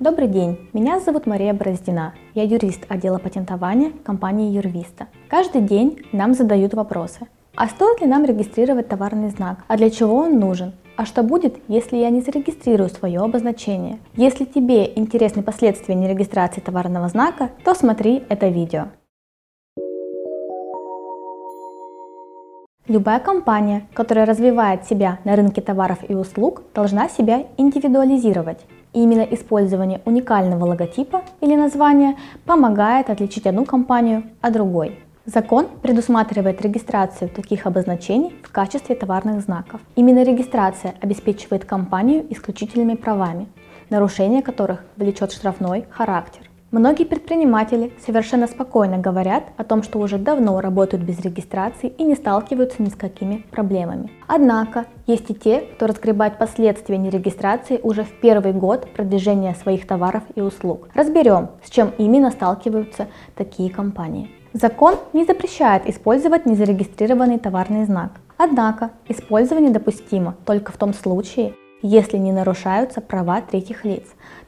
Добрый день, меня зовут Мария Бороздина. Я юрист отдела патентования компании Юрвиста. Каждый день нам задают вопросы. А стоит ли нам регистрировать товарный знак? А для чего он нужен? А что будет, если я не зарегистрирую свое обозначение? Если тебе интересны последствия нерегистрации товарного знака, то смотри это видео. Любая компания, которая развивает себя на рынке товаров и услуг, должна себя индивидуализировать. И именно использование уникального логотипа или названия помогает отличить одну компанию от другой. Закон предусматривает регистрацию таких обозначений в качестве товарных знаков. Именно регистрация обеспечивает компанию исключительными правами, нарушение которых влечет штрафной характер. Многие предприниматели совершенно спокойно говорят о том, что уже давно работают без регистрации и не сталкиваются ни с какими проблемами. Однако есть и те, кто разгребает последствия нерегистрации уже в первый год продвижения своих товаров и услуг. Разберем, с чем именно сталкиваются такие компании. Закон не запрещает использовать незарегистрированный товарный знак. Однако использование допустимо только в том случае, если не нарушаются права третьих лиц,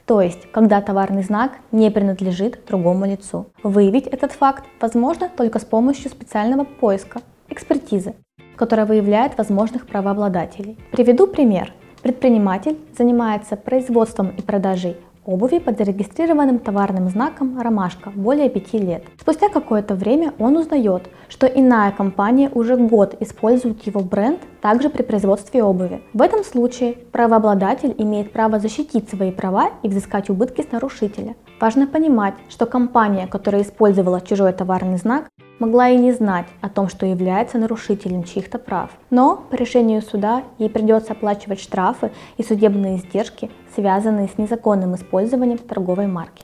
то есть когда товарный знак не принадлежит другому лицу. Выявить этот факт возможно только с помощью специального поиска, экспертизы, которая выявляет возможных правообладателей. Приведу пример. Предприниматель занимается производством и продажей обуви под зарегистрированным товарным знаком «Ромашка» более пяти лет. Спустя какое-то время он узнает, что иная компания уже год использует его бренд также при производстве обуви. В этом случае правообладатель имеет право защитить свои права и взыскать убытки с нарушителя. Важно понимать, что компания, которая использовала чужой товарный знак, могла и не знать о том, что является нарушителем чьих-то прав. Но по решению суда ей придется оплачивать штрафы и судебные издержки, связанные с незаконным использованием торговой марки.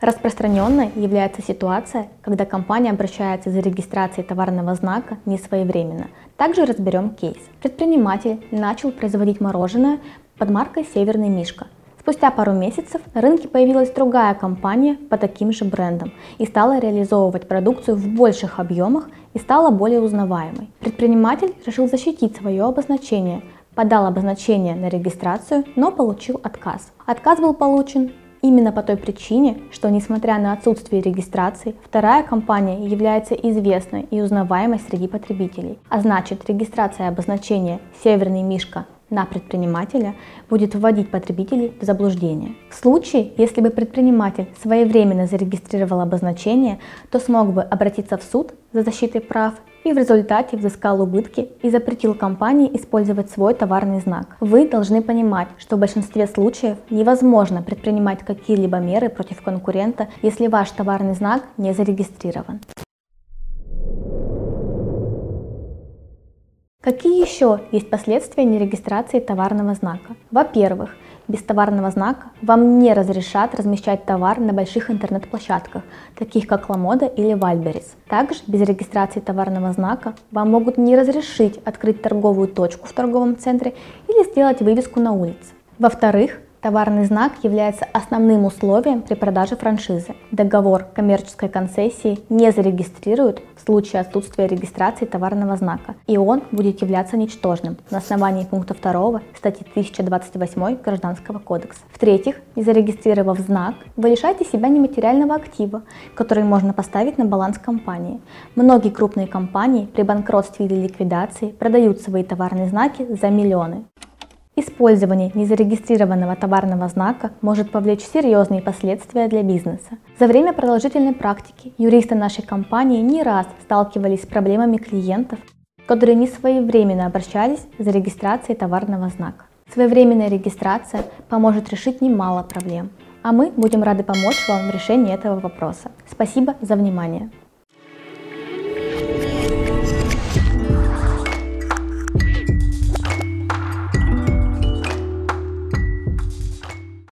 Распространенной является ситуация, когда компания обращается за регистрацией товарного знака не своевременно. Также разберем кейс. Предприниматель начал производить мороженое под маркой «Северный Мишка», Спустя пару месяцев на рынке появилась другая компания по таким же брендам и стала реализовывать продукцию в больших объемах и стала более узнаваемой. Предприниматель решил защитить свое обозначение, подал обозначение на регистрацию, но получил отказ. Отказ был получен именно по той причине, что несмотря на отсутствие регистрации, вторая компания является известной и узнаваемой среди потребителей. А значит, регистрация обозначения «Северный Мишка» на предпринимателя будет вводить потребителей в заблуждение. В случае, если бы предприниматель своевременно зарегистрировал обозначение, то смог бы обратиться в суд за защитой прав и в результате взыскал убытки и запретил компании использовать свой товарный знак. Вы должны понимать, что в большинстве случаев невозможно предпринимать какие-либо меры против конкурента, если ваш товарный знак не зарегистрирован. Какие еще есть последствия нерегистрации товарного знака? Во-первых, без товарного знака вам не разрешат размещать товар на больших интернет-площадках, таких как Ламода или Вальберис. Также без регистрации товарного знака вам могут не разрешить открыть торговую точку в торговом центре или сделать вывеску на улице. Во-вторых, Товарный знак является основным условием при продаже франшизы. Договор коммерческой концессии не зарегистрируют в случае отсутствия регистрации товарного знака, и он будет являться ничтожным на основании пункта 2 статьи 1028 Гражданского кодекса. В-третьих, не зарегистрировав знак, вы лишаете себя нематериального актива, который можно поставить на баланс компании. Многие крупные компании при банкротстве или ликвидации продают свои товарные знаки за миллионы. Использование незарегистрированного товарного знака может повлечь серьезные последствия для бизнеса. За время продолжительной практики юристы нашей компании не раз сталкивались с проблемами клиентов, которые не своевременно обращались за регистрацией товарного знака. Своевременная регистрация поможет решить немало проблем, а мы будем рады помочь вам в решении этого вопроса. Спасибо за внимание.